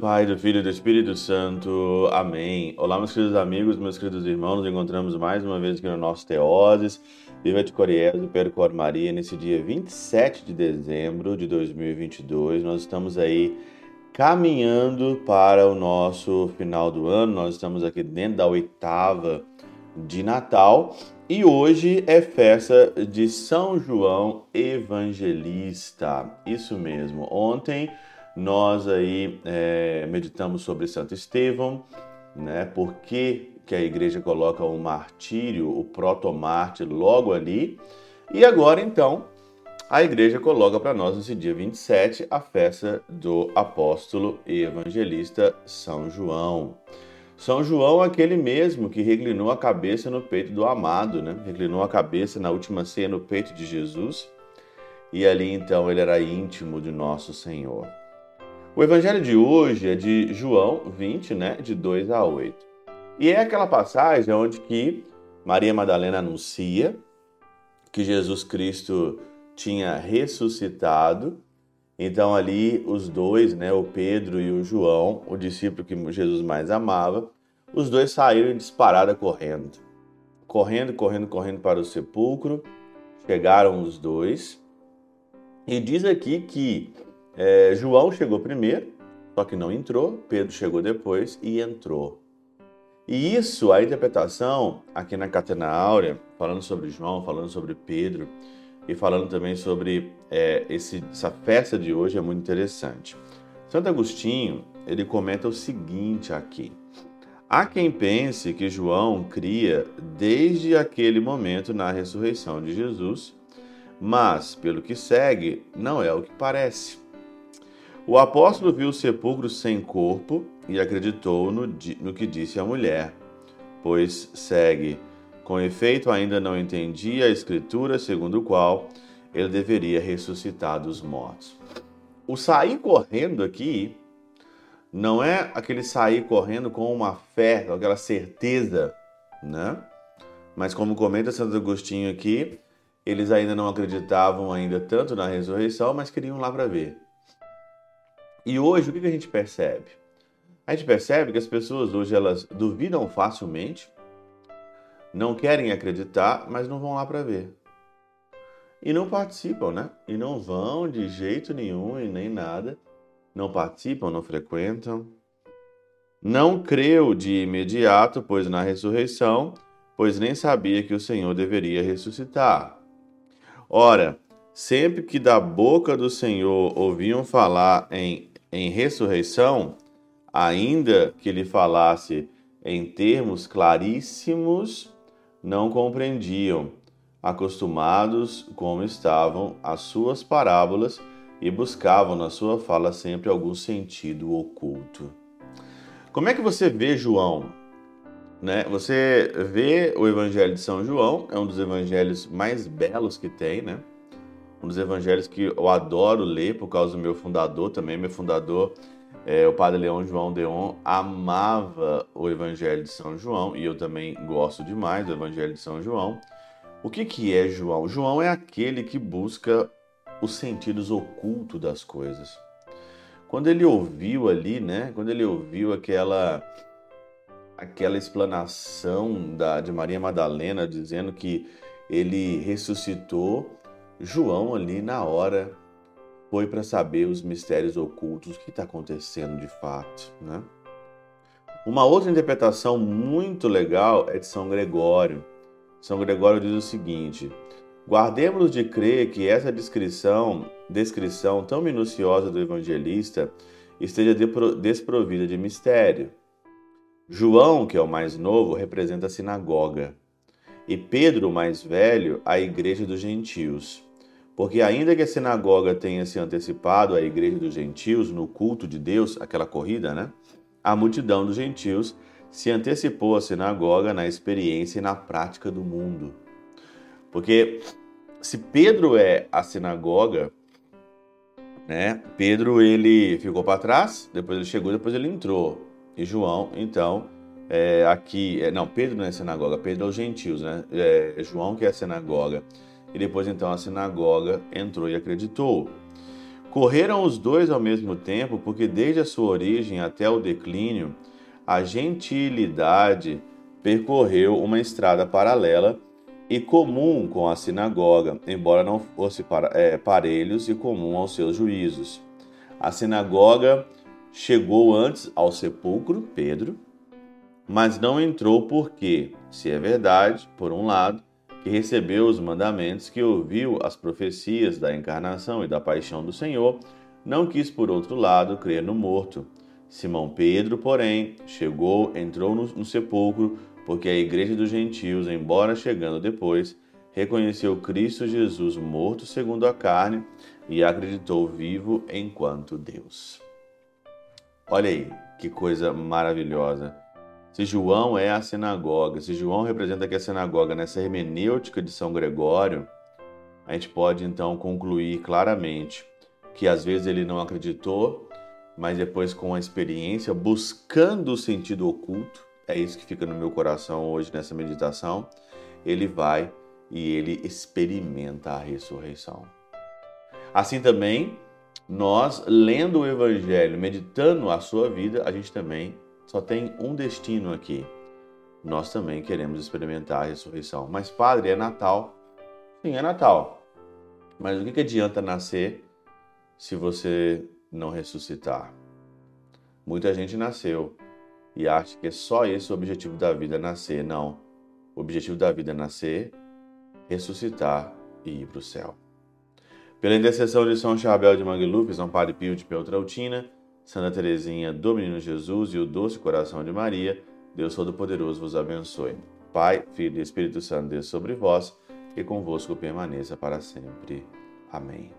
Pai, do Filho e do Espírito Santo. Amém. Olá, meus queridos amigos, meus queridos irmãos. Nos encontramos mais uma vez aqui no nosso Teoses. Viva de Coriés, do Percor Maria, nesse dia 27 de dezembro de 2022. Nós estamos aí caminhando para o nosso final do ano. Nós estamos aqui dentro da oitava de Natal e hoje é festa de São João Evangelista. Isso mesmo. Ontem nós aí é, meditamos sobre Santo Estevão, né? Por que, que a igreja coloca o martírio, o protomártir logo ali? E agora então a igreja coloca para nós nesse dia 27 a festa do apóstolo e evangelista São João. São João, aquele mesmo que reclinou a cabeça no peito do amado, né? Reclinou a cabeça na última ceia no peito de Jesus. E ali então ele era íntimo de nosso Senhor. O evangelho de hoje é de João 20, né, de 2 a 8. E é aquela passagem onde que Maria Madalena anuncia que Jesus Cristo tinha ressuscitado. Então ali os dois, né, o Pedro e o João, o discípulo que Jesus mais amava, os dois saíram disparada correndo. Correndo, correndo, correndo para o sepulcro. Chegaram os dois. E diz aqui que é, João chegou primeiro, só que não entrou. Pedro chegou depois e entrou. E isso, a interpretação aqui na Catena Áurea, falando sobre João, falando sobre Pedro e falando também sobre é, esse, essa festa de hoje é muito interessante. Santo Agostinho ele comenta o seguinte aqui: há quem pense que João cria desde aquele momento na ressurreição de Jesus, mas pelo que segue não é o que parece. O apóstolo viu o sepulcro sem corpo e acreditou no, no que disse a mulher, pois segue. Com efeito, ainda não entendia a escritura segundo o qual ele deveria ressuscitar dos mortos. O sair correndo aqui não é aquele sair correndo com uma fé, aquela certeza, né? Mas como comenta Santo Agostinho aqui, eles ainda não acreditavam ainda tanto na ressurreição, mas queriam lá para ver. E hoje o que a gente percebe? A gente percebe que as pessoas hoje elas duvidam facilmente, não querem acreditar, mas não vão lá para ver. E não participam, né? E não vão de jeito nenhum e nem nada. Não participam, não frequentam. Não creu de imediato, pois na ressurreição, pois nem sabia que o Senhor deveria ressuscitar. Ora, sempre que da boca do Senhor ouviam falar em em ressurreição, ainda que ele falasse em termos claríssimos, não compreendiam, acostumados como estavam às suas parábolas e buscavam na sua fala sempre algum sentido oculto. Como é que você vê João? Né? Você vê o Evangelho de São João, é um dos evangelhos mais belos que tem, né? Um dos evangelhos que eu adoro ler por causa do meu fundador também. Meu fundador, é, o Padre Leão João Deon, amava o Evangelho de São João e eu também gosto demais do Evangelho de São João. O que, que é João? João é aquele que busca os sentidos ocultos das coisas. Quando ele ouviu ali, né? Quando ele ouviu aquela aquela explanação da, de Maria Madalena dizendo que ele ressuscitou João, ali na hora, foi para saber os mistérios ocultos, o que está acontecendo de fato. Né? Uma outra interpretação muito legal é de São Gregório. São Gregório diz o seguinte: guardemos de crer que essa descrição, descrição tão minuciosa do evangelista esteja desprovida de mistério. João, que é o mais novo, representa a sinagoga, e Pedro, o mais velho, a igreja dos gentios. Porque, ainda que a sinagoga tenha se antecipado à igreja dos gentios no culto de Deus, aquela corrida, né? A multidão dos gentios se antecipou à sinagoga na experiência e na prática do mundo. Porque se Pedro é a sinagoga, né? Pedro ele ficou para trás, depois ele chegou, depois ele entrou. E João, então, é, aqui, é, não, Pedro não é sinagoga, Pedro é os gentios, né? É, João que é a sinagoga. E depois então a sinagoga entrou e acreditou. Correram os dois ao mesmo tempo, porque desde a sua origem até o declínio, a gentilidade percorreu uma estrada paralela e comum com a sinagoga, embora não fosse é, parelhos e comum aos seus juízos. A sinagoga chegou antes ao sepulcro, Pedro, mas não entrou porque, se é verdade, por um lado, que recebeu os mandamentos, que ouviu as profecias da encarnação e da paixão do Senhor, não quis, por outro lado, crer no morto. Simão Pedro, porém, chegou, entrou no, no sepulcro, porque a igreja dos gentios, embora chegando depois, reconheceu Cristo Jesus morto segundo a carne e acreditou vivo enquanto Deus. Olha aí, que coisa maravilhosa. Se João é a sinagoga, se João representa aqui a sinagoga nessa hermenêutica de São Gregório, a gente pode então concluir claramente que às vezes ele não acreditou, mas depois com a experiência, buscando o sentido oculto, é isso que fica no meu coração hoje nessa meditação, ele vai e ele experimenta a ressurreição. Assim também, nós lendo o evangelho, meditando a sua vida, a gente também só tem um destino aqui. Nós também queremos experimentar a ressurreição. Mas, Padre, é Natal. Sim, é Natal. Mas o que, adianta nascer se você não ressuscitar? Muita gente nasceu e acha que é só esse o objetivo da vida, nascer. Não. O objetivo da vida é nascer, ressuscitar e ir para o céu. Pela intercessão de São Chabel de Mangluf, São Padre Pio de Peltrautina, Santa Teresinha do Menino Jesus e o Doce Coração de Maria, Deus Todo-Poderoso vos abençoe. Pai, Filho e Espírito Santo, Deus sobre vós e convosco permaneça para sempre. Amém.